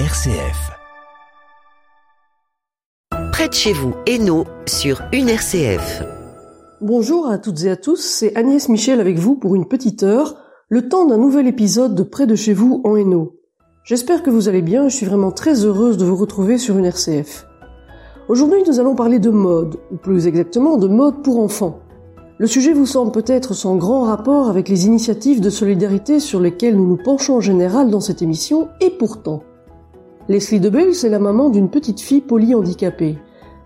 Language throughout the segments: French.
RCF. Près de chez vous, Hainaut, sur une RCF. Bonjour à toutes et à tous, c'est Agnès Michel avec vous pour une petite heure, le temps d'un nouvel épisode de Près de chez vous en Hainaut. J'espère que vous allez bien, je suis vraiment très heureuse de vous retrouver sur une RCF. Aujourd'hui, nous allons parler de mode, ou plus exactement de mode pour enfants. Le sujet vous semble peut-être sans grand rapport avec les initiatives de solidarité sur lesquelles nous nous penchons en général dans cette émission, et pourtant. Leslie Debel, c'est la maman d'une petite fille polyhandicapée.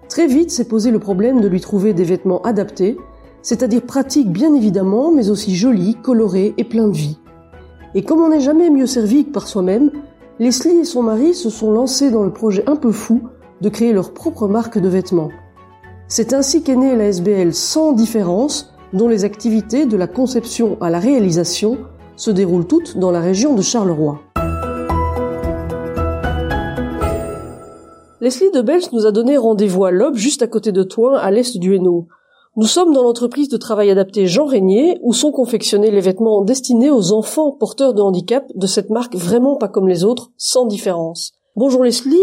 Très vite s'est posé le problème de lui trouver des vêtements adaptés, c'est-à-dire pratiques bien évidemment, mais aussi jolis, colorés et pleins de vie. Et comme on n'est jamais mieux servi que par soi-même, Leslie et son mari se sont lancés dans le projet un peu fou de créer leur propre marque de vêtements. C'est ainsi qu'est née la SBL sans différence, dont les activités de la conception à la réalisation se déroulent toutes dans la région de Charleroi. Leslie de Bels nous a donné rendez-vous à l'Aube, juste à côté de Toin, à l'est du Hainaut. Nous sommes dans l'entreprise de travail adapté Jean Régnier, où sont confectionnés les vêtements destinés aux enfants porteurs de handicap de cette marque vraiment pas comme les autres, sans différence. Bonjour Leslie,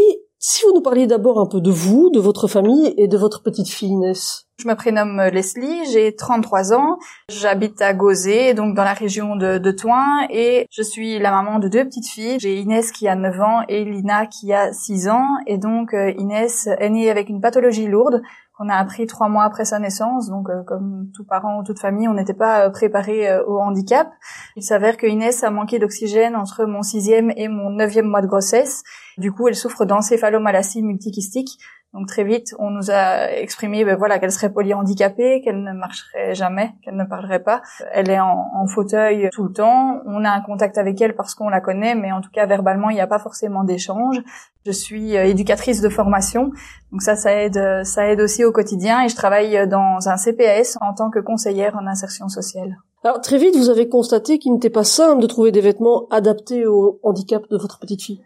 si vous nous parliez d'abord un peu de vous, de votre famille et de votre petite fille Inès? Je me prénomme Leslie, j'ai 33 ans, j'habite à Gauzé, donc dans la région de, de Toin, et je suis la maman de deux petites filles. J'ai Inès qui a 9 ans et Lina qui a 6 ans, et donc euh, Inès est née avec une pathologie lourde qu'on a appris trois mois après sa naissance. Donc, euh, comme tout parent ou toute famille, on n'était pas euh, préparé euh, au handicap. Il s'avère que Inès a manqué d'oxygène entre mon sixième et mon neuvième mois de grossesse. Du coup, elle souffre d'encéphalomalacie multikystique, donc très vite, on nous a exprimé ben, voilà qu'elle serait polyhandicapée, qu'elle ne marcherait jamais, qu'elle ne parlerait pas. Elle est en, en, fauteuil tout le temps. On a un contact avec elle parce qu'on la connaît, mais en tout cas verbalement, il n'y a pas forcément d'échange. Je suis éducatrice de formation, donc ça, ça aide, ça aide aussi au quotidien. Et je travaille dans un CPS en tant que conseillère en insertion sociale. Alors très vite, vous avez constaté qu'il n'était pas simple de trouver des vêtements adaptés au handicap de votre petite fille.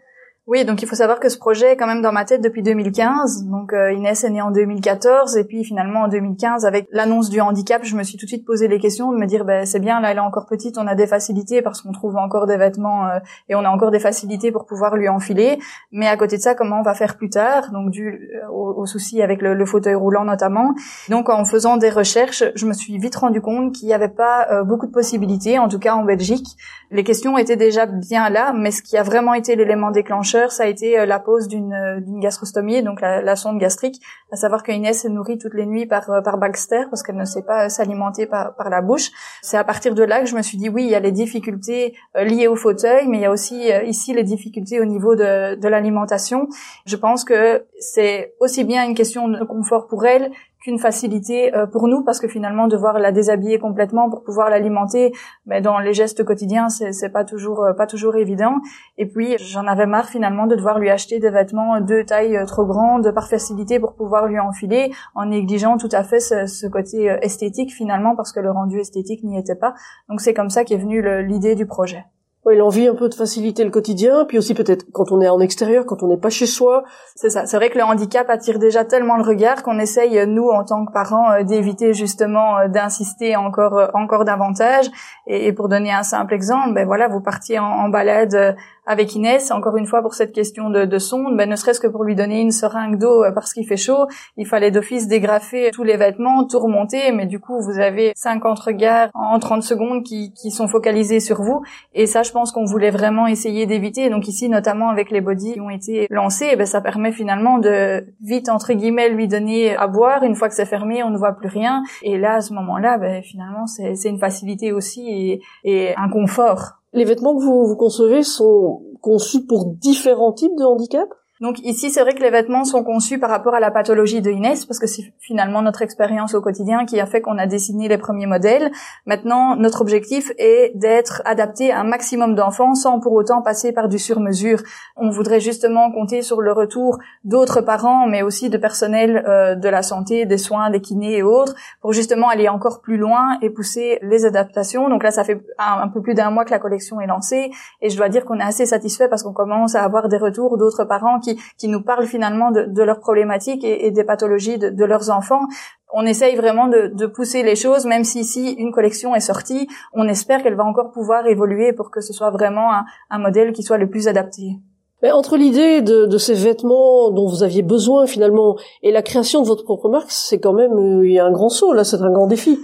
Oui, donc il faut savoir que ce projet est quand même dans ma tête depuis 2015. Donc euh, Inès est née en 2014 et puis finalement en 2015, avec l'annonce du handicap, je me suis tout de suite posé les questions de me dire, ben c'est bien, là elle est encore petite, on a des facilités parce qu'on trouve encore des vêtements euh, et on a encore des facilités pour pouvoir lui enfiler. Mais à côté de ça, comment on va faire plus tard? Donc dû euh, au, au souci avec le, le, fauteuil roulant notamment. Donc en faisant des recherches, je me suis vite rendu compte qu'il n'y avait pas euh, beaucoup de possibilités, en tout cas en Belgique. Les questions étaient déjà bien là, mais ce qui a vraiment été l'élément déclencheur ça a été euh, la pose d'une euh, d'une gastrostomie, donc la, sonde gastrique, à savoir que Inès se nourrit toutes les nuits par euh, par Baxter parce qu'elle ne sait pas s'alimenter par par la bouche. C'est à partir de là que je me suis dit oui, il y a les difficultés liées au fauteuil, mais il y a aussi ici les difficultés au niveau de de l'alimentation. Je pense que c'est aussi bien une question de confort pour elle qu'une facilité euh, pour nous parce que finalement devoir la déshabiller complètement pour pouvoir l'alimenter mais dans les gestes quotidiens c'est pas toujours euh, pas toujours évident. Et puis j'en avais marre finalement de devoir lui acheter des vêtements de taille euh, trop grande par facilité pour pouvoir lui enfiler en négligeant tout à fait ce, ce côté esthétique finalement parce que le rendu esthétique n'y était pas. Donc c'est comme ça qu'est venue l'idée du projet oui, l'envie un peu de faciliter le quotidien, puis aussi peut-être quand on est en extérieur, quand on n'est pas chez soi. C'est ça. C'est vrai que le handicap attire déjà tellement le regard qu'on essaye, nous, en tant que parents, euh, d'éviter justement euh, d'insister encore, euh, encore davantage. Et, pour donner un simple exemple, ben voilà, vous partiez en balade avec Inès, encore une fois pour cette question de, de sonde, ben, ne serait-ce que pour lui donner une seringue d'eau euh, parce qu'il fait chaud, il fallait d'office dégrafer tous les vêtements, tout remonter, mais du coup vous avez 50 regards en 30 secondes qui, qui sont focalisés sur vous, et ça je pense qu'on voulait vraiment essayer d'éviter, donc ici notamment avec les bodies qui ont été lancés, ben, ça permet finalement de vite entre guillemets lui donner à boire, une fois que c'est fermé on ne voit plus rien, et là à ce moment-là ben, finalement c'est une facilité aussi et, et un confort les vêtements que vous, vous concevez sont conçus pour différents types de handicap donc ici, c'est vrai que les vêtements sont conçus par rapport à la pathologie de Inès, parce que c'est finalement notre expérience au quotidien qui a fait qu'on a dessiné les premiers modèles. Maintenant, notre objectif est d'être adapté à un maximum d'enfants sans pour autant passer par du sur-mesure. On voudrait justement compter sur le retour d'autres parents, mais aussi de personnel euh, de la santé, des soins, des kinés et autres, pour justement aller encore plus loin et pousser les adaptations. Donc là, ça fait un, un peu plus d'un mois que la collection est lancée, et je dois dire qu'on est assez satisfait parce qu'on commence à avoir des retours d'autres parents qui qui, nous parlent finalement de, de leurs problématiques et, des pathologies de, leurs enfants on essaye vraiment de, pousser les choses, même si ici une collection est sortie, on espère qu'elle va encore pouvoir évoluer pour que ce soit vraiment un, modèle qui soit le plus adapté. Mais entre l'idée de, de, ces vêtements dont vous aviez besoin finalement et la création de votre propre marque, c'est quand même euh, il y a un grand saut là, c'est un grand défi.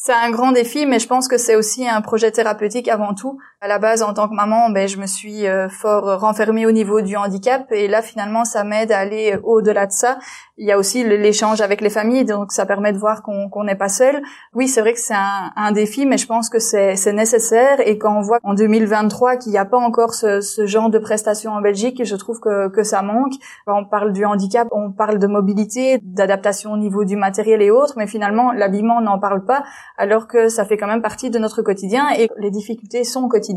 C'est un grand défi, mais je pense que c'est aussi un projet thérapeutique avant tout. À la base, en tant que maman, ben, je me suis euh, fort renfermée au niveau du handicap, et là, finalement, ça m'aide à aller au-delà de ça. Il y a aussi l'échange avec les familles, donc ça permet de voir qu'on n'est pas seul. Oui, c'est vrai que c'est un, un, défi, mais je pense que c'est nécessaire. Et quand on voit en 2023 qu'il n'y a pas encore ce, ce, genre de prestations en Belgique, je trouve que, que ça manque. On parle du handicap, on parle de mobilité, d'adaptation au niveau du matériel et autres, mais finalement, l'habillement n'en parle pas alors que ça fait quand même partie de notre quotidien et les difficultés sont quotidiennes.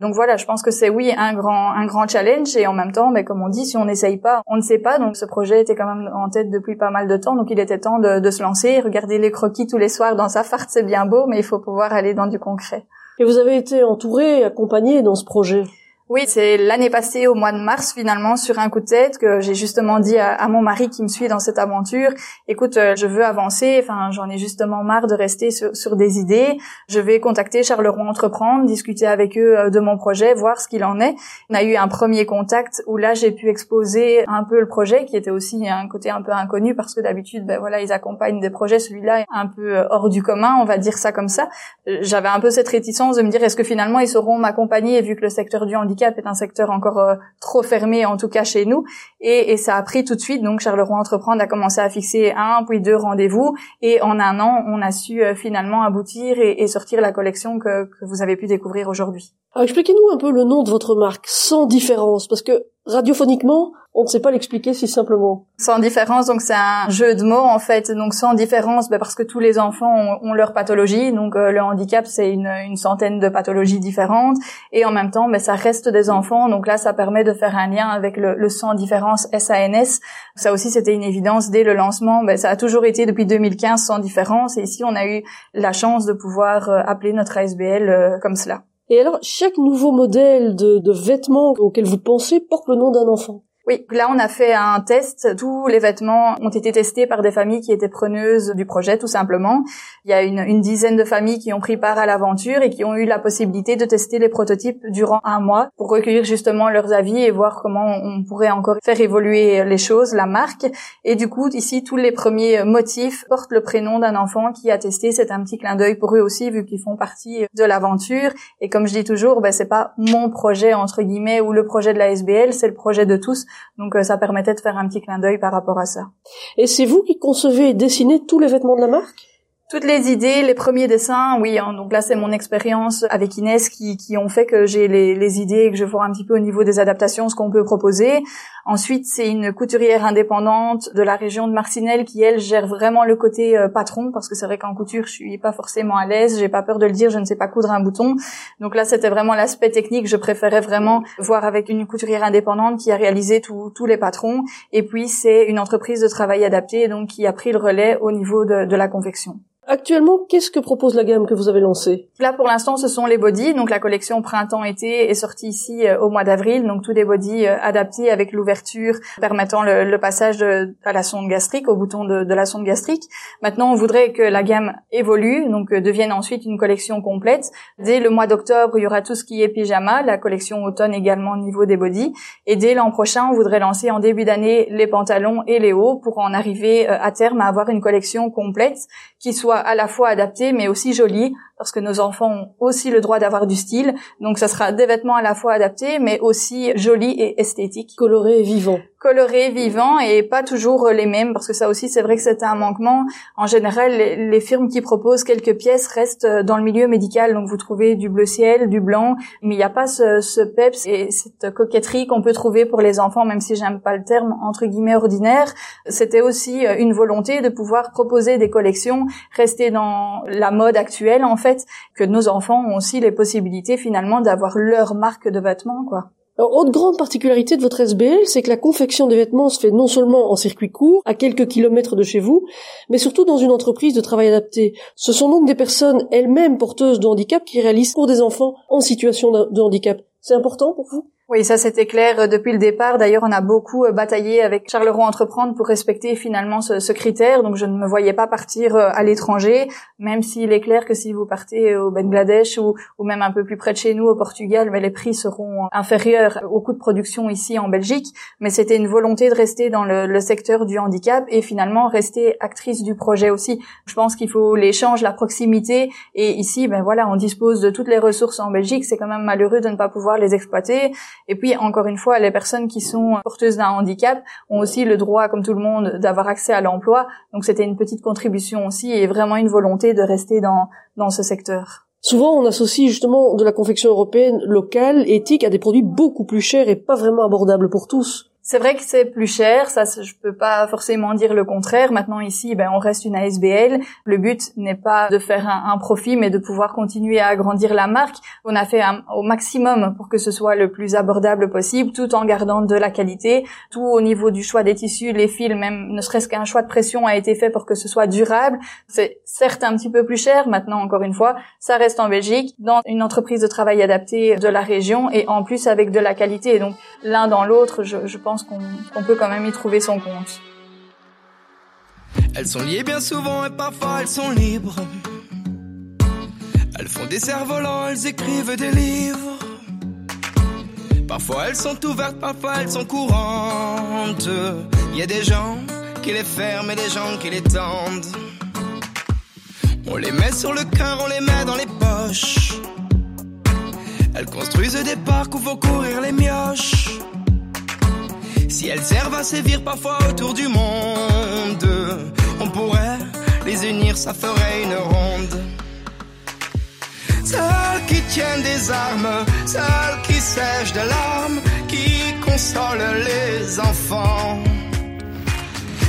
Donc voilà, je pense que c'est oui un grand un grand challenge et en même temps, mais comme on dit, si on n'essaye pas, on ne sait pas. Donc ce projet était quand même en tête depuis pas mal de temps, donc il était temps de, de se lancer. Regarder les croquis tous les soirs dans sa farte, c'est bien beau, mais il faut pouvoir aller dans du concret. Et vous avez été entouré, accompagné dans ce projet? Oui, c'est l'année passée au mois de mars finalement sur un coup de tête que j'ai justement dit à, mon mari qui me suit dans cette aventure, écoute, euh, je veux avancer, enfin j'en ai justement marre de rester sur, des idées, je vais contacter Charleroi Entreprendre, discuter avec eux euh, de mon projet, voir ce qu'il en est. On a eu un premier contact où là j'ai pu exposer un peu le projet qui était aussi un côté un peu inconnu parce que d'habitude ben voilà, ils accompagnent des projets, celui-là est un peu euh, hors du commun, on va dire ça comme ça. J'avais un peu cette réticence de me dire est-ce que finalement ils sauront m'accompagner vu que le secteur du handicap est un secteur encore euh, trop fermé, en tout cas chez nous. Et, et, ça a pris tout de suite. Donc Charleroi Entreprendre a commencé à fixer un puis deux rendez-vous. Et en un an, on a su euh, finalement aboutir et, et, sortir la collection que, que vous avez pu découvrir aujourd'hui. Expliquez-nous un peu le nom de votre marque, sans différence, parce que radiophoniquement, on ne sait pas l'expliquer si simplement. Sans différence, donc c'est un jeu de mots en fait. Donc sans différence, ben parce que tous les enfants ont, leur pathologie. Donc euh, le handicap, c'est une, une, centaine de pathologies différentes. Et en même temps, ben, ça reste des enfants. Donc là, ça permet de faire un lien avec le, le sans différence SANS. Ça aussi, c'était une évidence dès le lancement. Ben, ça a toujours été depuis 2015 sans différence. Et ici, on a eu la chance de pouvoir euh, appeler notre ASBL euh, comme cela. Et alors, chaque nouveau modèle de, de vêtements auquel vous pensez porte le nom d'un enfant. Oui, là on a fait un test. Tous les vêtements ont été testés par des familles qui étaient preneuses du projet, tout simplement. Il y a une, une dizaine de familles qui ont pris part à l'aventure et qui ont eu la possibilité de tester les prototypes durant un mois pour recueillir justement leurs avis et voir comment on pourrait encore faire évoluer les choses, la marque. Et du coup, ici, tous les premiers motifs portent le prénom d'un enfant qui a testé. C'est un petit clin d'œil pour eux aussi, vu qu'ils font partie de l'aventure. Et comme je dis toujours, ben, c'est pas mon projet entre guillemets ou le projet de la SBL, c'est le projet de tous. Donc euh, ça permettait de faire un petit clin d'œil par rapport à ça. Et c'est vous qui concevez et dessinez tous les vêtements de la marque? Toutes les idées, les premiers dessins, oui. Hein, donc là, c'est mon expérience avec Inès qui, qui ont fait que j'ai les, les, idées et que je vois un petit peu au niveau des adaptations ce qu'on peut proposer. Ensuite, c'est une couturière indépendante de la région de Marcinelle qui, elle, gère vraiment le côté euh, patron parce que c'est vrai qu'en couture, je suis pas forcément à l'aise. J'ai pas peur de le dire, je ne sais pas coudre un bouton. Donc là, c'était vraiment l'aspect technique. Je préférais vraiment voir avec une couturière indépendante qui a réalisé tous les patrons. Et puis, c'est une entreprise de travail adapté, donc qui a pris le relais au niveau de, de la confection. Actuellement, qu'est-ce que propose la gamme que vous avez lancée? Là, pour l'instant, ce sont les bodys. Donc, la collection printemps-été est sortie ici euh, au mois d'avril. Donc, tous des bodys euh, adaptés avec l'ouverture permettant le, passage à la sonde gastrique, au bouton de, la sonde gastrique. Maintenant, on voudrait que la gamme évolue, donc euh, devienne ensuite une collection complète. Dès le mois d'octobre, il y aura tout ce qui est pyjama, la collection automne également au niveau des bodys. Et dès l'an prochain, on voudrait lancer en début d'année les pantalons et les hauts pour en arriver à terme à avoir une collection complète qui soit à la fois adapté mais aussi joli parce que nos enfants ont aussi le droit d'avoir du style. Donc ça sera des vêtements à la fois adaptés mais aussi jolis et esthétiques. Colorés et vivants. Colorés, vivants et pas toujours les mêmes parce que ça aussi c'est vrai que c'est un manquement. En général, les, firmes qui proposent quelques pièces restent dans le milieu médical. Donc vous trouvez du bleu ciel, du blanc, mais il n'y a pas ce, ce peps et cette coquetterie qu'on peut trouver pour les enfants, même si j'aime pas le terme entre guillemets ordinaire. C'était aussi une volonté de pouvoir proposer des collections, rester dans la mode actuelle en fait que nos enfants ont aussi les possibilités finalement d'avoir leur marque de vêtements, quoi. Autre grande particularité de votre SBL, c'est que la confection des vêtements se fait non seulement en circuit court, à quelques kilomètres de chez vous, mais surtout dans une entreprise de travail adapté. Ce sont donc des personnes elles-mêmes porteuses de handicap qui réalisent pour des enfants en situation de handicap. C'est important pour vous? Oui, ça c'était clair euh, depuis le départ. D'ailleurs, on a beaucoup euh, bataillé avec Charleroi Entreprendre pour respecter finalement ce, critère. Donc, je ne me voyais pas partir euh, à l'étranger, même s'il est clair que si vous partez au Bangladesh ou, même un peu plus près de chez nous, au Portugal, mais les prix seront inférieurs au coût de production ici en Belgique. Mais c'était une volonté de rester dans le, le, secteur du handicap et finalement rester actrice du projet aussi. Je pense qu'il faut l'échange, la proximité. Et ici, ben voilà, on dispose de toutes les ressources en Belgique. C'est quand même malheureux de ne pas pouvoir les exploiter. Et puis, encore une fois, les personnes qui sont porteuses d'un handicap ont aussi le droit, comme tout le monde, d'avoir accès à l'emploi. Donc, c'était une petite contribution aussi et vraiment une volonté de rester dans, dans ce secteur. Souvent, on associe justement de la confection européenne locale, éthique, à des produits beaucoup plus chers et pas vraiment abordables pour tous. C'est vrai que c'est plus cher, ça je peux pas forcément dire le contraire. Maintenant ici, ben on reste une ASBL. Le but n'est pas de faire un, profit, mais de pouvoir continuer à agrandir la marque. On a fait au maximum pour que ce soit le plus abordable possible, tout en gardant de la qualité. Tout au niveau du choix des tissus, les fils, même ne serait-ce qu'un choix de pression a été fait pour que ce soit durable. C'est certes un petit peu plus cher. Maintenant, encore une fois, ça reste en Belgique, dans une entreprise de travail adaptée de la région et en plus avec de la qualité. donc l'un dans l'autre, je, je pense qu'on peut quand même y trouver son compte. Elles sont liées bien souvent et parfois elles sont libres. Elles font des cerfs-volants, elles écrivent des livres. Parfois elles sont ouvertes, parfois elles sont courantes. Il y a des gens qui les ferment et des gens qui les tendent. On les met sur le cœur, on les met dans les poches. Elles construisent des parcs où vont courir les mioches. Si elles servent à sévir parfois autour du monde, on pourrait les unir, ça ferait une ronde. Celles qui tiennent des armes, celles qui sèchent de larmes, qui consolent les enfants.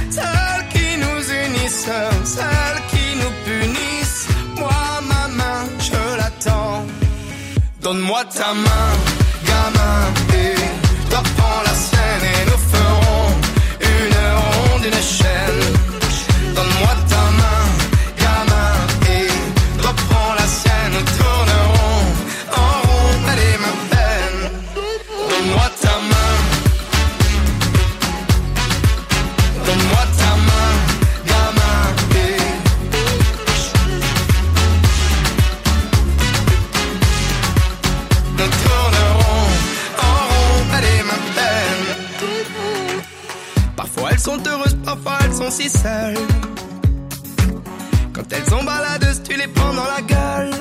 Celles qui nous unissent, celles qui nous punissent. Moi, ma main, je l'attends. Donne-moi ta main, gamin, et ronde, une chaîne. Si seules. Quand elles sont baladeuses, tu les prends dans la gueule.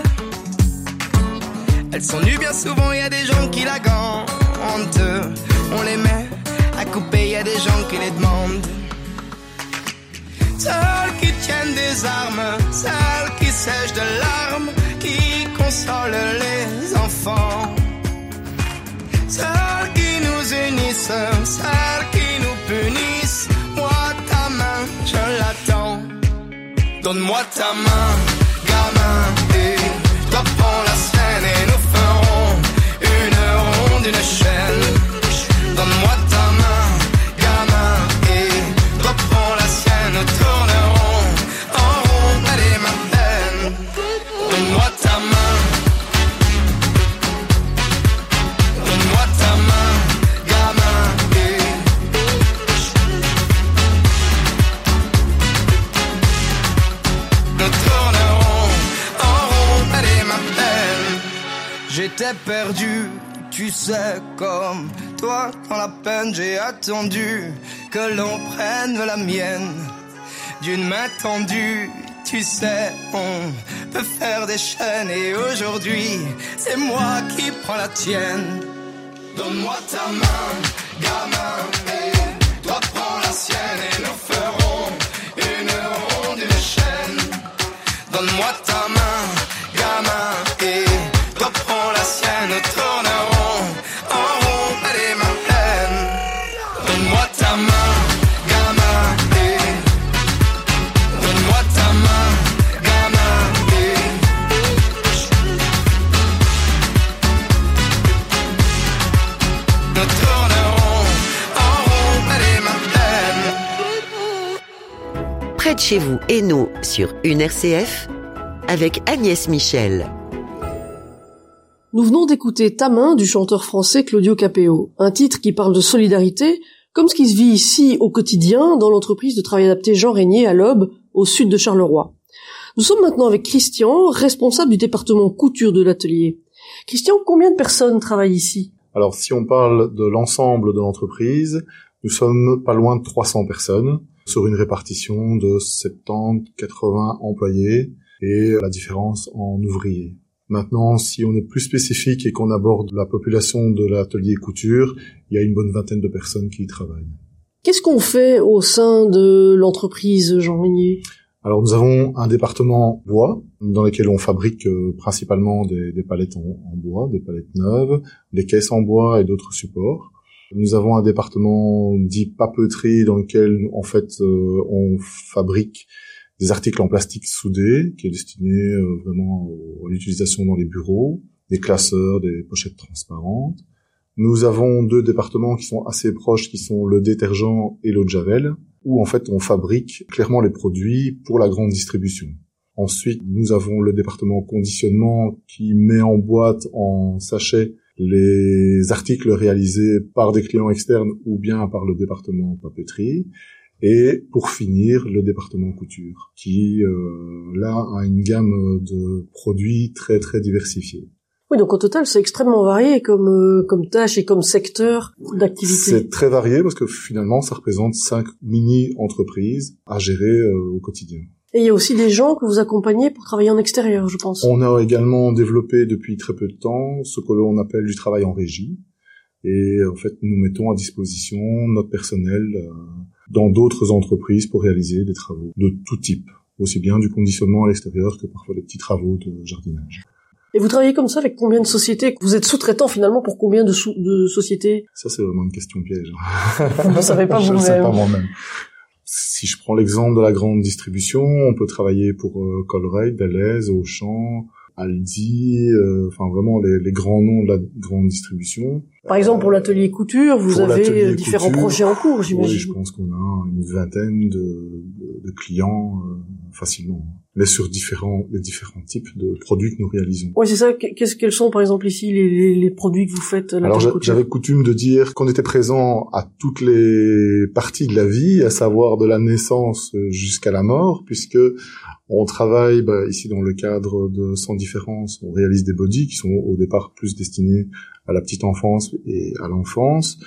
Elles sont nues bien souvent, y a des gens qui la gantent. On les met à couper, y a des gens qui les demandent. Celles qui tiennent des armes, celles qui sèchent de larmes, qui consolent les enfants. Celles qui nous unissent, celles qui nous punissent. Je l'attends. Donne-moi ta main, gamin, j'ai attendu que l'on prenne la mienne d'une main tendue. Tu sais, on peut faire des chaînes et aujourd'hui, c'est moi qui prends la tienne. Donne-moi ta main, gamin, et toi prends la sienne et nous ferons une ronde, une chaîne. Donne-moi ta main, chez vous, Hainaut sur une RCF avec Agnès Michel. Nous venons d'écouter Ta main du chanteur français Claudio Capéo, un titre qui parle de solidarité, comme ce qui se vit ici au quotidien dans l'entreprise de travail adapté Jean Régnier à l'Aube, au sud de Charleroi. Nous sommes maintenant avec Christian, responsable du département couture de l'atelier. Christian, combien de personnes travaillent ici? Alors si on parle de l'ensemble de l'entreprise, nous sommes pas loin de 300 personnes sur une répartition de 70-80 employés et la différence en ouvriers. Maintenant, si on est plus spécifique et qu'on aborde la population de l'atelier couture, il y a une bonne vingtaine de personnes qui y travaillent. Qu'est-ce qu'on fait au sein de l'entreprise Jean Régnier alors nous avons un département bois dans lequel on fabrique euh, principalement des, palettes en, bois, des palettes neuves, des caisses en bois et d'autres supports. Nous avons un département dit papeterie dans lequel en fait euh, on fabrique des articles en plastique soudés qui est destiné euh, vraiment à l'utilisation dans les bureaux, des classeurs, des pochettes transparentes. Nous avons deux départements qui sont assez proches, qui sont le détergent et l'eau de javel, où en fait on fabrique clairement les produits pour la grande distribution. Ensuite, nous avons le département conditionnement qui met en boîte, en sachet, les articles réalisés par des clients externes ou bien par le département papeterie. Et pour finir, le département couture, qui euh, là a une gamme de produits très très diversifiés. Oui, donc au total, c'est extrêmement varié comme euh, comme tâche et comme secteur d'activité. C'est très varié parce que finalement, ça représente cinq mini-entreprises à gérer euh, au quotidien. Et il y a aussi des gens que vous accompagnez pour travailler en extérieur, je pense. On a également développé depuis très peu de temps ce que l'on appelle du travail en régie. Et en fait, nous mettons à disposition notre personnel euh, dans d'autres entreprises pour réaliser des travaux de tout type, aussi bien du conditionnement à l'extérieur que parfois des petits travaux de jardinage. Et vous travaillez comme ça avec combien de sociétés? Vous êtes sous-traitant finalement pour combien de, de sociétés? Ça c'est vraiment une question piège. Vous ne savez pas vous-même. Je ne sais pas moi-même. Si je prends l'exemple de la grande distribution, on peut travailler pour euh, Colruyt, Deleuze, Auchan, Aldi, euh, enfin vraiment les, les, grands noms de la grande distribution. Par exemple, pour l'atelier couture, vous avez euh, différents projets en cours, j'imagine. Oui, je pense qu'on a une vingtaine de, de, clients euh, facilement, mais sur différents les différents types de produits que nous réalisons. Oui, c'est ça. Qu'est-ce quels sont, par exemple, ici les, les, les produits que vous faites Alors, j'avais coutume de dire qu'on était présent à toutes les parties de la vie, à savoir de la naissance jusqu'à la mort, puisque on travaille bah, ici dans le cadre de Sans Différence, on réalise des bodies qui sont au départ plus destinés à la petite enfance et à l'enfance.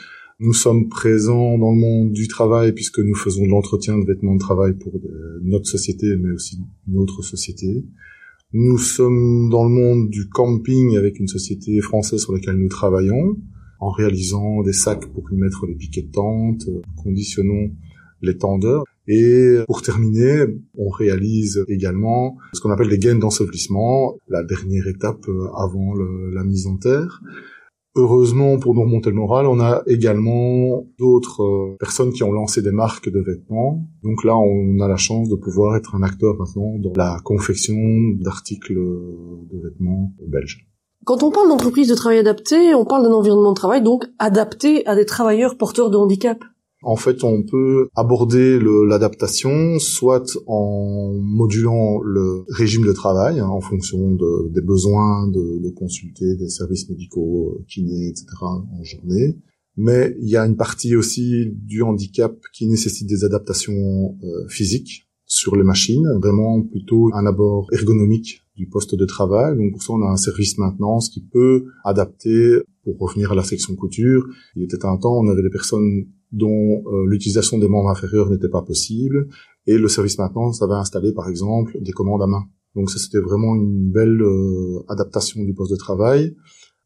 Nous sommes présents dans le monde du travail puisque nous faisons de l'entretien de vêtements de travail pour notre société, mais aussi une autre société. Nous sommes dans le monde du camping avec une société française sur laquelle nous travaillons, en réalisant des sacs pour y mettre les piquets de tente, conditionnons les tendeurs. Et pour terminer, on réalise également ce qu'on appelle des gaines d'ensevelissement, la dernière étape euh, avant la mise en terre. Heureusement, pour nous remonter le moral, on a également d'autres euh, personnes qui ont lancé des marques de vêtements. Donc là, on a la chance de pouvoir être un acteur maintenant dans la confection d'articles de vêtements belges. Quand on parle d'entreprise de travail adapté, on parle d'un environnement de travail donc adapté à des travailleurs porteurs de handicap. En fait, on peut aborder l'adaptation soit en modulant le régime de travail hein, en fonction de, des besoins de, de, consulter des services médicaux, euh, kinés, etc. en journée. Mais il y a une partie aussi du handicap qui nécessite des adaptations euh, physiques sur les machines, vraiment plutôt un abord ergonomique du poste de travail. Donc pour ça, on a un service maintenance qui peut adapter, pour revenir à la section couture, il était un temps, on avait des personnes dont euh, l'utilisation des membres inférieurs n'était pas possible, et le service maintenance avait installé par exemple des commandes à main. Donc ça c'était vraiment une belle euh, adaptation du poste de travail.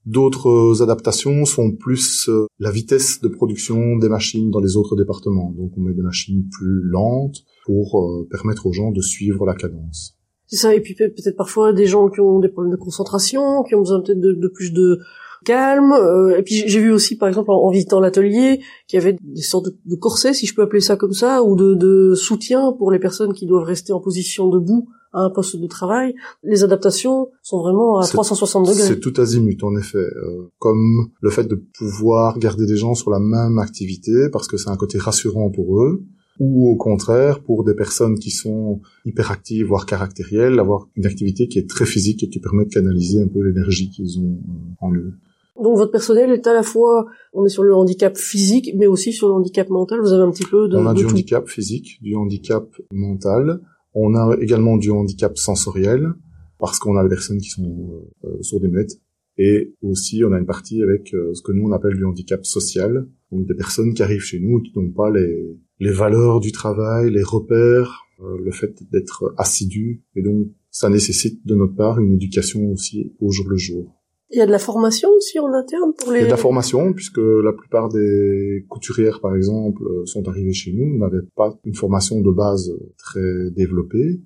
D'autres euh, adaptations sont plus la vitesse de production des machines dans les autres départements. Donc on met des machines plus lentes pour permettre aux gens de suivre la cadence. C'est ça, et puis peut-être parfois des gens qui ont des problèmes de concentration, qui ont besoin peut-être de, de plus de calme. Euh, et puis j'ai vu aussi, par exemple, en, visitant l'atelier, qu'il y avait des sortes de, corsets, si je peux appeler ça comme ça, ou de, de soutien pour les personnes qui doivent rester en position debout à un poste de travail. Les adaptations sont vraiment à 360 degrés. C'est tout azimut, en effet. Euh, comme le fait de pouvoir garder des gens sur la même activité, parce que c'est un côté rassurant pour eux. Ou au contraire pour des personnes qui sont hyperactives voire caractérielles avoir une activité qui est très physique et qui permet de canaliser un peu l'énergie qu'ils ont euh, en eux. Donc votre personnel est à la fois, on est sur le handicap physique, mais aussi sur le handicap mental. Vous avez un petit peu de. On a de du tout. handicap physique, du handicap mental. On a également du handicap sensoriel parce qu'on a des personnes qui sont euh, sourdes et muettes. Et aussi, on a une partie avec euh, ce que nous on appelle du handicap social, donc des personnes qui arrivent chez nous et qui n'ont pas les, les valeurs du travail, les repères, euh, le fait d'être assidu. Et donc, ça nécessite de notre part une éducation aussi au jour le jour. Il y a de la formation aussi en interne pour les. Il y a de la formation, puisque la plupart des couturières, par exemple, sont arrivées chez nous, n'avaient pas une formation de base très développée.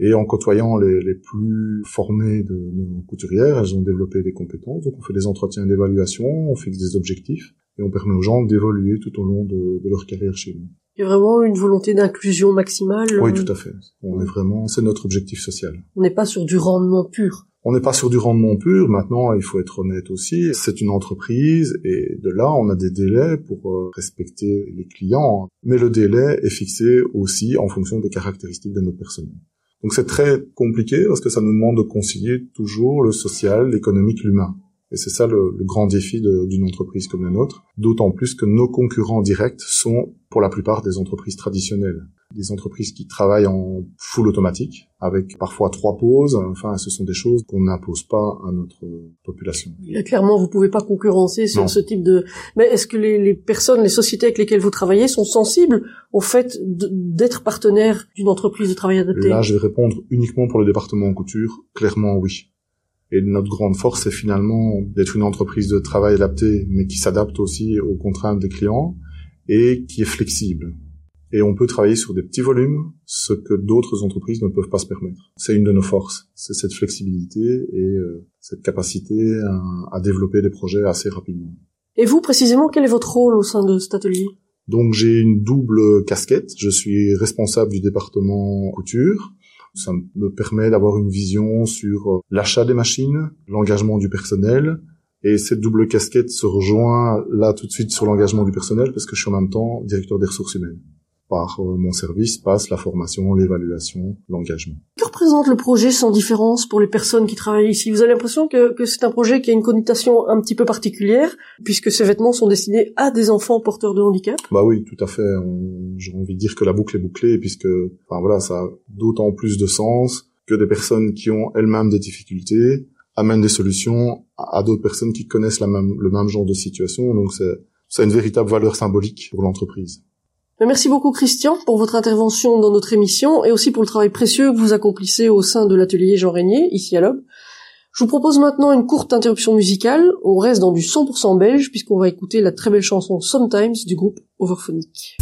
Et en côtoyant les, les plus formés de nos couturières, elles ont développé des compétences. Donc on fait des entretiens d'évaluation, on fixe des objectifs, et on permet aux gens d'évoluer tout au long de, de leur carrière chez nous. Il y a vraiment une volonté d'inclusion maximale. Oui, tout à fait. On est vraiment, c'est notre objectif social. On n'est pas sur du rendement pur. On n'est pas sur du rendement pur. Maintenant, il faut être honnête aussi. C'est une entreprise et de là, on a des délais pour euh, respecter les clients. Mais le délai est fixé aussi en fonction des caractéristiques de notre personnel. Donc c'est très compliqué parce que ça nous demande de concilier toujours le social, l'économique, l'humain. Et c'est ça le, le grand défi d'une entreprise comme la nôtre. D'autant plus que nos concurrents directs sont pour la plupart des entreprises traditionnelles. Des entreprises qui travaillent en full automatique, avec parfois trois pauses. Enfin, ce sont des choses qu'on n'impose pas à notre population. Clairement, vous pouvez pas concurrencer sur Non. ce type de. Mais est-ce que les, les personnes, les sociétés avec lesquelles vous travaillez sont sensibles au fait d'être partenaire d'une entreprise de travail adapté Là, je vais répondre uniquement pour le département en couture. Clairement, oui. Et notre grande force, c'est finalement d'être une entreprise de travail adaptée, mais qui s'adapte aussi aux contraintes des clients et qui est flexible. Et on peut travailler sur des petits volumes, ce que d'autres entreprises ne peuvent pas se permettre. C'est une de nos forces, c'est cette flexibilité et euh, cette capacité à, à développer des projets assez rapidement. Et vous, précisément, quel est votre rôle au sein de cet atelier? Donc j'ai une double casquette. Je suis responsable du département couture. Ça me permet d'avoir une vision sur euh, l'achat des machines, l'engagement du personnel. Et cette double casquette se rejoint là tout de suite sur l'engagement du personnel parce que je suis en même temps directeur des ressources humaines. Par euh, mon service passe la formation, l'évaluation, l'engagement. Que représente le projet sans différence pour les personnes qui travaillent ici? Vous avez l'impression que, que c'est un projet qui a une connotation un petit peu particulière, puisque ces vêtements sont destinés à des enfants porteurs de handicap? Bah oui, tout à fait. J'ai envie de dire que la boucle est bouclée puisque, enfin voilà, ça a d'autant plus de sens que des personnes qui ont elles-mêmes des difficultés amènent des solutions à à d'autres personnes qui connaissent la même, le même genre de situation. Donc c'est une véritable valeur symbolique pour l'entreprise. Mais Merci beaucoup Christian pour votre intervention dans notre émission et aussi pour le travail précieux que vous accomplissez au sein de l'atelier Jean Régnier, ici à l'Aube. Je vous propose maintenant une courte interruption musicale. On reste dans du 100% belge puisqu'on va écouter la très belle chanson Sometimes du groupe Overphonic.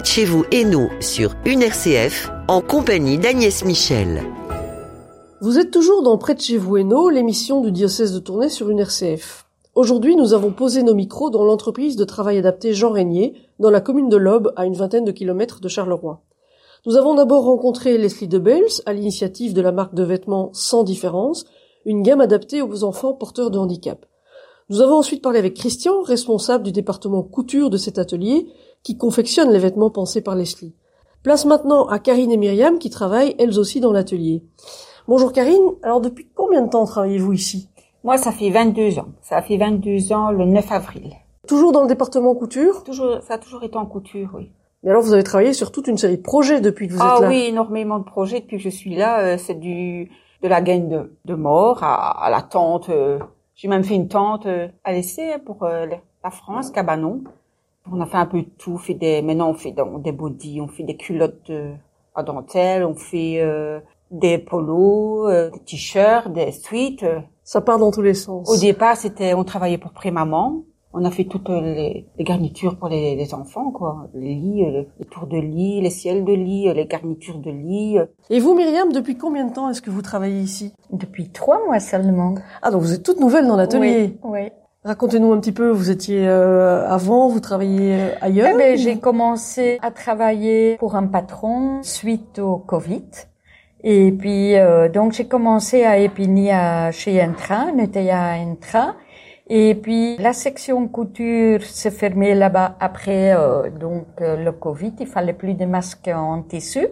De chez vous et nous sur une RCF en compagnie d'Agnès Michel. Vous êtes toujours dans Près de chez vous et nous, l'émission du diocèse de Tournai sur une RCF. Aujourd'hui, nous avons posé nos micros dans l'entreprise de travail adapté Jean Régnier, dans la commune de Lobe, à une vingtaine de kilomètres de Charleroi. Nous avons d'abord rencontré Leslie Debels, à l'initiative de la marque de vêtements Sans Différence, une gamme adaptée aux enfants porteurs de handicap. Nous avons ensuite parlé avec Christian, responsable du département couture de cet atelier, qui confectionne les vêtements pensés par Leslie. Place maintenant à Karine et Myriam, qui travaillent elles aussi dans l'atelier. Bonjour Karine, alors depuis combien de temps travaillez-vous ici? Moi, ça fait 22 ans. Ça fait 22 ans le 9 avril. Toujours dans le département couture Toujours, ça a toujours été en couture, oui. Mais alors vous avez travaillé sur toute une série de projets depuis que vous ah êtes là. oui, énormément de projets depuis que je suis là. euh, c'est du de la gaine de, de mort à, à la tente. euh, J'ai même fait une tente euh, à l'essai pour euh, la France, Cabanon. On a fait un peu de tout. On fait des, maintenant on fait des bodys, on fait des culottes à dentelle, on fait des polos, des t-shirts, des suites. Ça part dans tous les sens. Au départ, c'était, on travaillait pour pré-maman. On a fait toutes les, les garnitures pour les, les enfants, quoi. Les lits, euh, les tours de lit, les ciels de lit, euh, les garnitures de lit. euh. Et vous Myriam, depuis combien de temps est-ce que vous travaillez ici? Depuis trois mois seulement. Ah donc vous êtes toute nouvelle dans l'atelier. Oui. oui. Racontez-nous un petit peu, vous étiez euh, avant, vous travailliez ailleurs Eh ben, j'ai commencé à travailler pour un patron suite au Covid. Et puis, euh, donc, j'ai commencé à Épigny à, chez Intra, Netea Intra. Et puis, la section couture s'est fermée là-bas après euh, donc euh, le Covid. Il fallait plus de masques en tissu.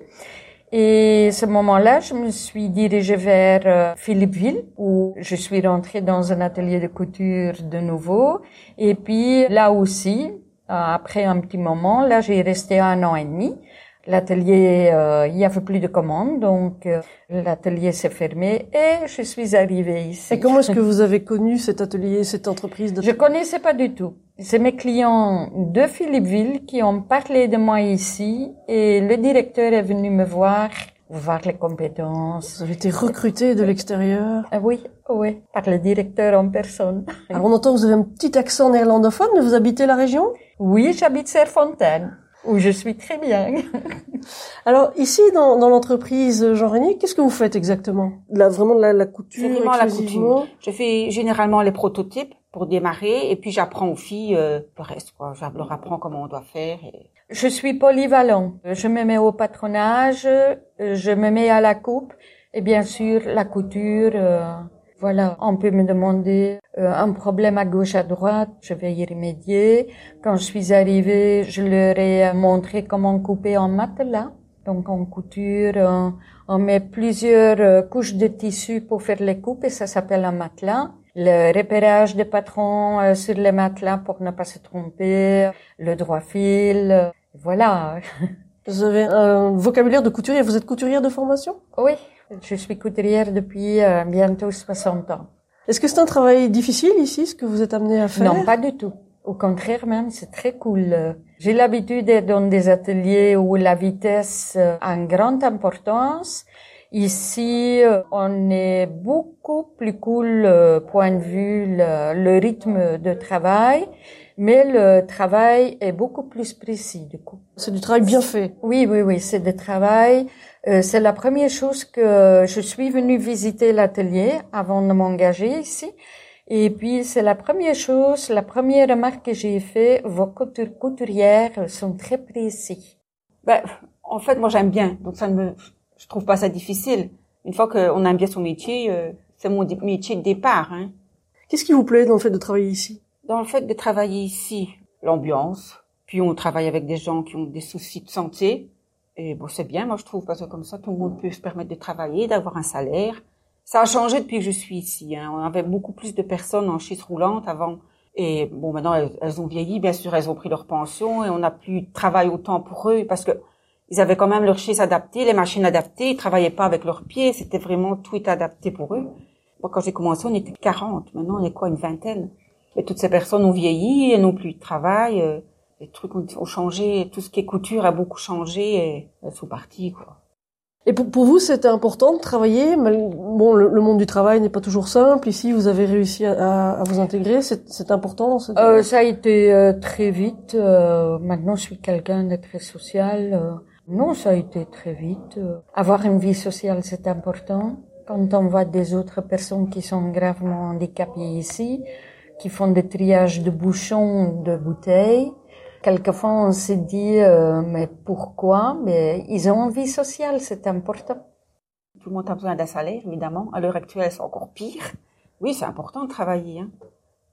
Et ce moment-là, je me suis dirigée vers euh, Philippeville, où je suis rentrée dans un atelier de couture de nouveau. Et puis là aussi, euh, après un petit moment, là j'ai resté un an et demi. L'atelier, euh, il y avait plus de commandes, donc euh, l'atelier s'est fermé et je suis arrivée ici. Et comment est-ce que vous avez connu cet atelier, cette entreprise de... Je connaissais pas du tout. C'est mes clients de Philippeville qui ont parlé de moi ici et le directeur est venu me voir, voir les compétences. Vous avez été recruté de l'extérieur. Ah oui, oui, par le directeur en personne. Alors on entend que vous avez un petit accent néerlandophone, vous habitez la région? Oui, j'habite Serfontaine, où je suis très bien. Alors ici, dans, dans l'entreprise Jean Régnier, qu'est-ce que vous faites exactement? Là, Vraiment de la, la couture vraiment la couture. Je fais généralement les prototypes pour démarrer et puis j'apprends aux filles euh, le reste, quoi. Je leur apprends comment on doit faire. et- Je suis polyvalent. Je me mets au patronage, je me mets à la coupe et bien sûr la couture. euh, voilà, on peut me demander euh, un problème à gauche, à droite, je vais y remédier. Quand je suis arrivée, je leur ai montré comment couper en matelas. Donc en couture, on, on met plusieurs euh, couches de tissu pour faire les coupes et ça s'appelle un matelas. Le repérage des patrons euh, sur les matelas pour ne pas se tromper, le droit fil, euh, voilà. Vous avez un vocabulaire de couturier. Vous êtes couturière de formation? Oui, je suis couturière depuis euh, bientôt 60 ans. Est-ce que c'est un travail difficile ici, ce que vous êtes amené à faire? Non, pas du tout. Au contraire même, c'est très cool. J'ai l'habitude d'être dans des ateliers où la vitesse euh, a une grande importance Ici, euh, on est beaucoup plus cool point de vue le, le rythme de travail, mais le travail est beaucoup plus précis du coup. C'est du travail bien fait. Oui, oui, oui, c'est du travail. Euh, c'est la première chose que je suis venue visiter l'atelier avant de m'engager ici. Et puis, c'est la première chose, la première remarque que j'ai fait, vos couturières sont très précis. Ben, en fait, moi, j'aime bien. Donc, ça ne me, je trouve pas ça difficile. Une fois qu'on aime bien son métier, euh, c'est mon métier de départ. Hein. Qu'est-ce qui vous plaît dans le fait de travailler ici? Dans le fait de travailler ici, l'ambiance. Puis, on travaille avec des gens qui ont des soucis de santé. Et bon, c'est bien, moi, je trouve, parce que comme ça, tout le monde peut se permettre de travailler, d'avoir un salaire. Ça a changé depuis que je suis ici. Hein. On avait beaucoup plus de personnes en chaise roulante avant. Et bon, maintenant, elles, ont vieilli, bien sûr, elles ont pris leur pension et on n'a plus de travail autant pour eux parce que ils avaient quand même leur chaise adaptée, les machines adaptées, ils travaillaient pas avec leurs pieds, c'était vraiment tout adapté pour eux. Moi, quand j'ai commencé, on était 40. Maintenant, on est quoi, une vingtaine? Et toutes ces personnes ont vieilli, elles n'ont plus de travail, euh, les trucs ont, ont changé, tout ce qui est couture a beaucoup changé et elles sont parties, quoi. Et pour, pour vous, c'était important de travailler. Bon, le, le monde du travail n'est pas toujours simple. Ici, vous avez réussi à, à vous intégrer. C'est c'est important. dans cette- Euh, ça a été euh, très vite. euh, maintenant, je suis quelqu'un de très social. euh. non, ça a été très vite. euh. avoir une vie sociale, c'est important. Quand on voit des autres personnes qui sont gravement handicapées ici, qui font des triages de bouchons, de bouteilles, quelquefois on se dit euh, mais pourquoi? Mais ils ont une vie sociale, c'est important. Tout le monde a besoin d'un salaire, évidemment. À l'heure actuelle, c'est encore pire. Oui, c'est important de travailler. Hein.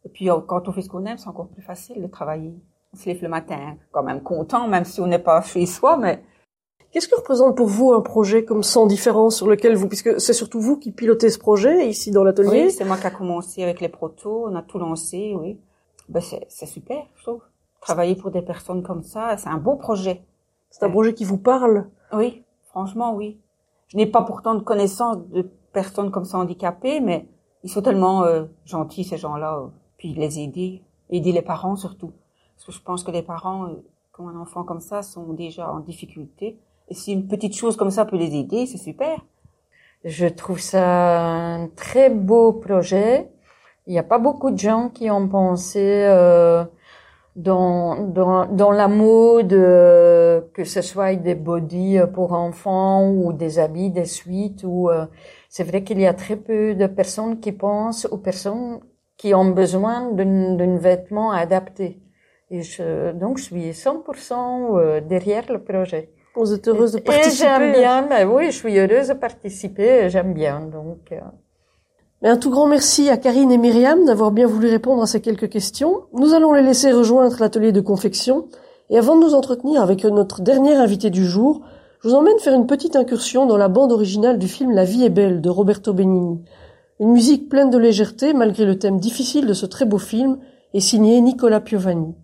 Et puis, euh, quand on fait ce qu'on aime, c'est encore plus facile de travailler. On se lève le matin, quand même content, même si on n'est pas chez soi, mais Qu'est-ce que représente pour vous un projet comme Sans différence sur lequel vous, puisque c'est surtout vous qui pilotez ce projet ici dans l'atelier. oui, c'est moi qui a commencé avec les protos, on a tout lancé, oui. Ben, c'est c'est super, je trouve. Travailler pour des personnes comme ça, c'est un beau projet. C'est un projet qui vous parle. Oui, franchement, oui. Je n'ai pas pourtant de connaissance de personnes comme ça handicapées, mais ils sont tellement euh, gentils, ces gens-là. euh. Puis les aider, aider les parents surtout. Parce que je pense que les parents, euh, ont un enfant comme ça, sont déjà en difficulté. Si une petite chose comme ça peut les aider, c'est super. Je trouve ça un très beau projet. Il n'y a pas beaucoup de gens qui ont pensé euh, dans, dans, dans la mode, euh, que ce soit des body pour enfants ou des habits, des suites. Ou euh, c'est vrai qu'il y a très peu de personnes qui pensent aux personnes qui ont besoin d'un d'un vêtement adapté. Et je, donc je suis 100% euh, derrière le projet. Vous êtes heureuse de participer. j'aime bien, mais oui, je suis heureuse de participer, j'aime bien, donc. euh, Mais un tout grand merci à Karine et Myriam d'avoir bien voulu répondre à ces quelques questions. Nous allons les laisser rejoindre l'atelier de confection. Et avant de nous entretenir avec notre dernier invité du jour, je vous emmène faire une petite incursion dans la bande originale du film La vie est belle de Roberto Benigni. Une musique pleine de légèreté malgré le thème difficile de ce très beau film est signée Nicolas Piovani.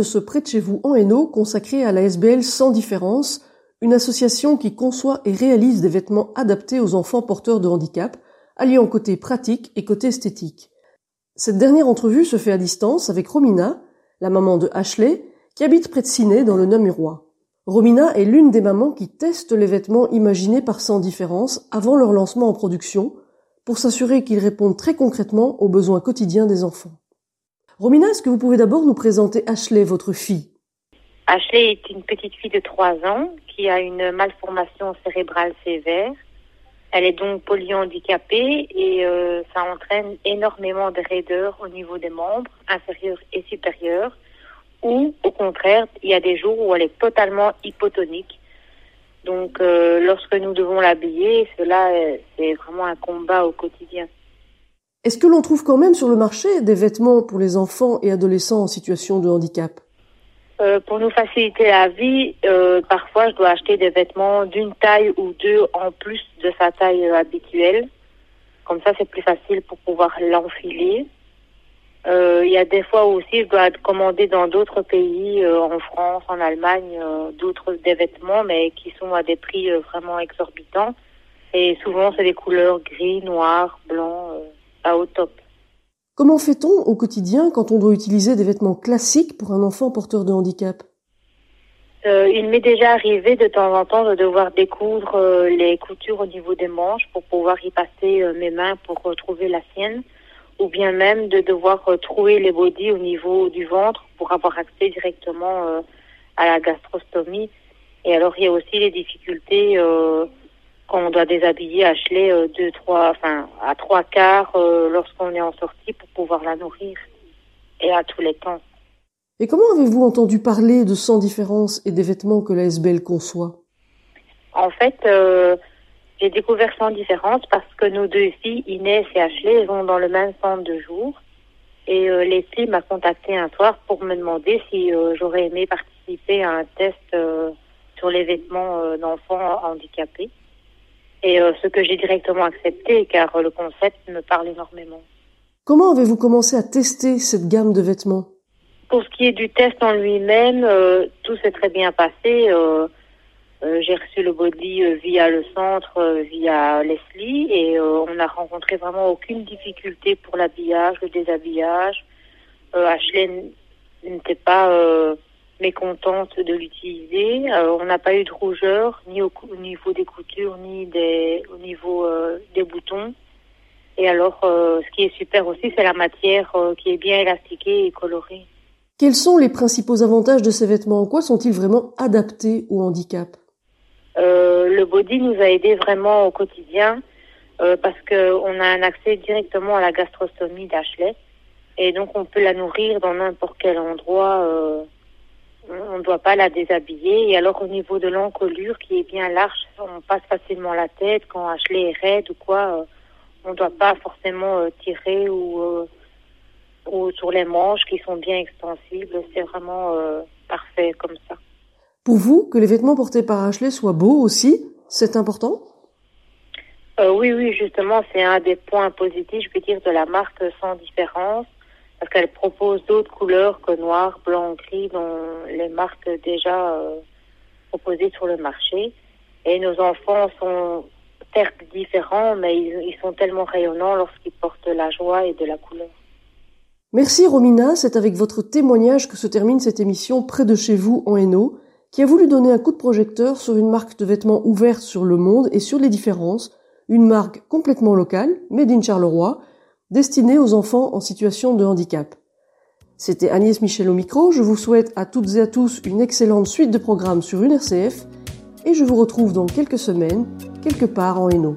De ce Près de chez vous en Hainaut consacré à la SBL Sans Différence, une association qui conçoit et réalise des vêtements adaptés aux enfants porteurs de handicap, alliant côté pratique et côté esthétique. Cette dernière entrevue se fait à distance avec Romina, la maman de Ashley, qui habite près de Ciné dans le Namurois. Romina est l'une des mamans qui testent les vêtements imaginés par Sans Différence avant leur lancement en production, pour s'assurer qu'ils répondent très concrètement aux besoins quotidiens des enfants. Romina, est-ce que vous pouvez d'abord nous présenter Ashley, votre fille? Ashley est une petite fille de 3 ans qui a une malformation cérébrale sévère. Elle est donc polyhandicapée et euh, ça entraîne énormément de raideur au niveau des membres inférieurs et supérieurs. Ou au contraire, il y a des jours où elle est totalement hypotonique. Donc euh, lorsque nous devons l'habiller, cela euh, c'est vraiment un combat au quotidien. Est-ce que l'on trouve quand même sur le marché des vêtements pour les enfants et adolescents en situation de handicap? Euh, pour nous faciliter la vie, euh, parfois je dois acheter des vêtements d'une taille ou deux en plus de sa taille euh, habituelle. Comme ça, c'est plus facile pour pouvoir l'enfiler. Il y a des fois aussi, je dois commander dans d'autres pays, en France, en Allemagne, d'autres des vêtements, mais qui sont à des prix vraiment exorbitants. Et souvent, c'est des couleurs gris, noir, blanc, euh, pas au top. Comment fait-on au quotidien quand on doit utiliser des vêtements classiques pour un enfant porteur de handicap? Euh, il m'est déjà arrivé de temps en temps de devoir découdre euh, les coutures au niveau des manches pour pouvoir y passer euh, mes mains pour retrouver la sienne, ou bien même de devoir trouer les bodys au niveau du ventre pour avoir accès directement euh, à la gastrostomie. Et alors il y a aussi les difficultés quand on doit déshabiller Ashley euh, deux, trois, enfin à trois quarts euh, lorsqu'on est en sortie pour pouvoir la nourrir et à tous les temps. Et comment avez-vous entendu parler de Sans Différence et des vêtements que la SBL conçoit? En fait, euh, j'ai découvert sans différence parce que nos deux filles, Inès et Ashley, vont dans le même centre de jour. Et euh, Leslie m'a contacté un soir pour me demander si euh, j'aurais aimé participer à un test euh, sur les vêtements euh, d'enfants handicapés. Et euh, ce que j'ai directement accepté car euh, le concept me parle énormément. Comment avez-vous commencé à tester cette gamme de vêtements? Pour ce qui est du test en lui-même, euh, tout s'est très bien passé. Euh, euh, J'ai reçu le body euh, via le centre, euh, via Leslie, et euh, on n'a rencontré vraiment aucune difficulté pour l'habillage, le déshabillage. Euh, Ashley n'était pas euh, mécontente de l'utiliser. Euh, on n'a pas eu de rougeur, ni au, niveau des coutures, ni des, au niveau euh, des boutons. Et alors, euh, ce qui est super aussi, c'est la matière qui est bien élastiquée et colorée. Quels sont les principaux avantages de ces vêtements? En quoi sont-ils vraiment adaptés au handicap? Le body nous a aidé vraiment au quotidien parce que on a un accès directement à la gastrostomie d'Ashley et donc on peut la nourrir dans n'importe quel endroit. On ne doit pas la déshabiller et alors au niveau de l'encolure qui est bien large, on passe facilement la tête quand Ashley est raide ou quoi. euh, on ne doit pas forcément euh, tirer ou, euh, ou sur les manches qui sont bien extensibles. C'est vraiment euh, parfait comme ça. Pour vous, que les vêtements portés par Ashley soient beaux aussi, c'est important? Oui, oui, justement, c'est un des points positifs, je peux dire, de la marque sans différence, parce qu'elle propose d'autres couleurs que noir, blanc, gris, dont les marques déjà euh, proposées sur le marché. Et nos enfants sont certes différents, mais ils, ils sont tellement rayonnants lorsqu'ils portent la joie et de la couleur. Merci Romina, c'est avec votre témoignage que se termine cette émission près de chez vous en Hainaut, qui a voulu donner un coup de projecteur sur une marque de vêtements ouverte sur le monde et sur les différences, une marque complètement locale, made in Charleroi, destinée aux enfants en situation de handicap. C'était Agnès Michel au micro, je vous souhaite à toutes et à tous une excellente suite de programmes sur une RCF, et je vous retrouve dans quelques semaines, quelque part en Hainaut.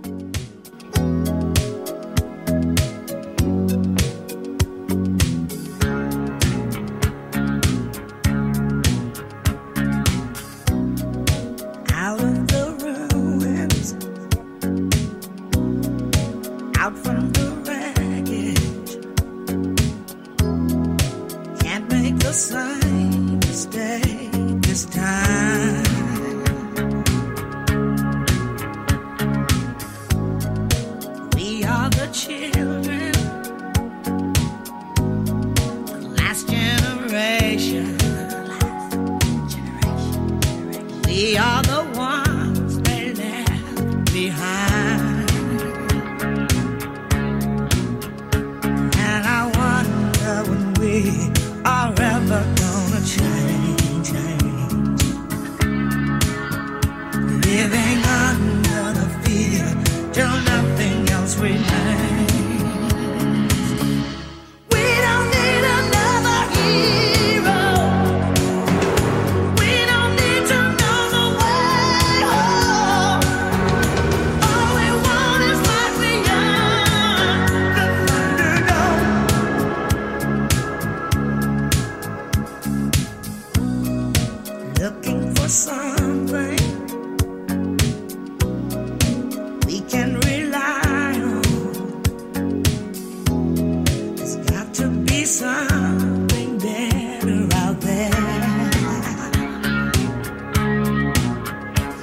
something better out there.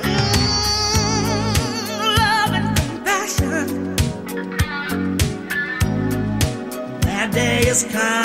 Mm, love and compassion. That day is coming.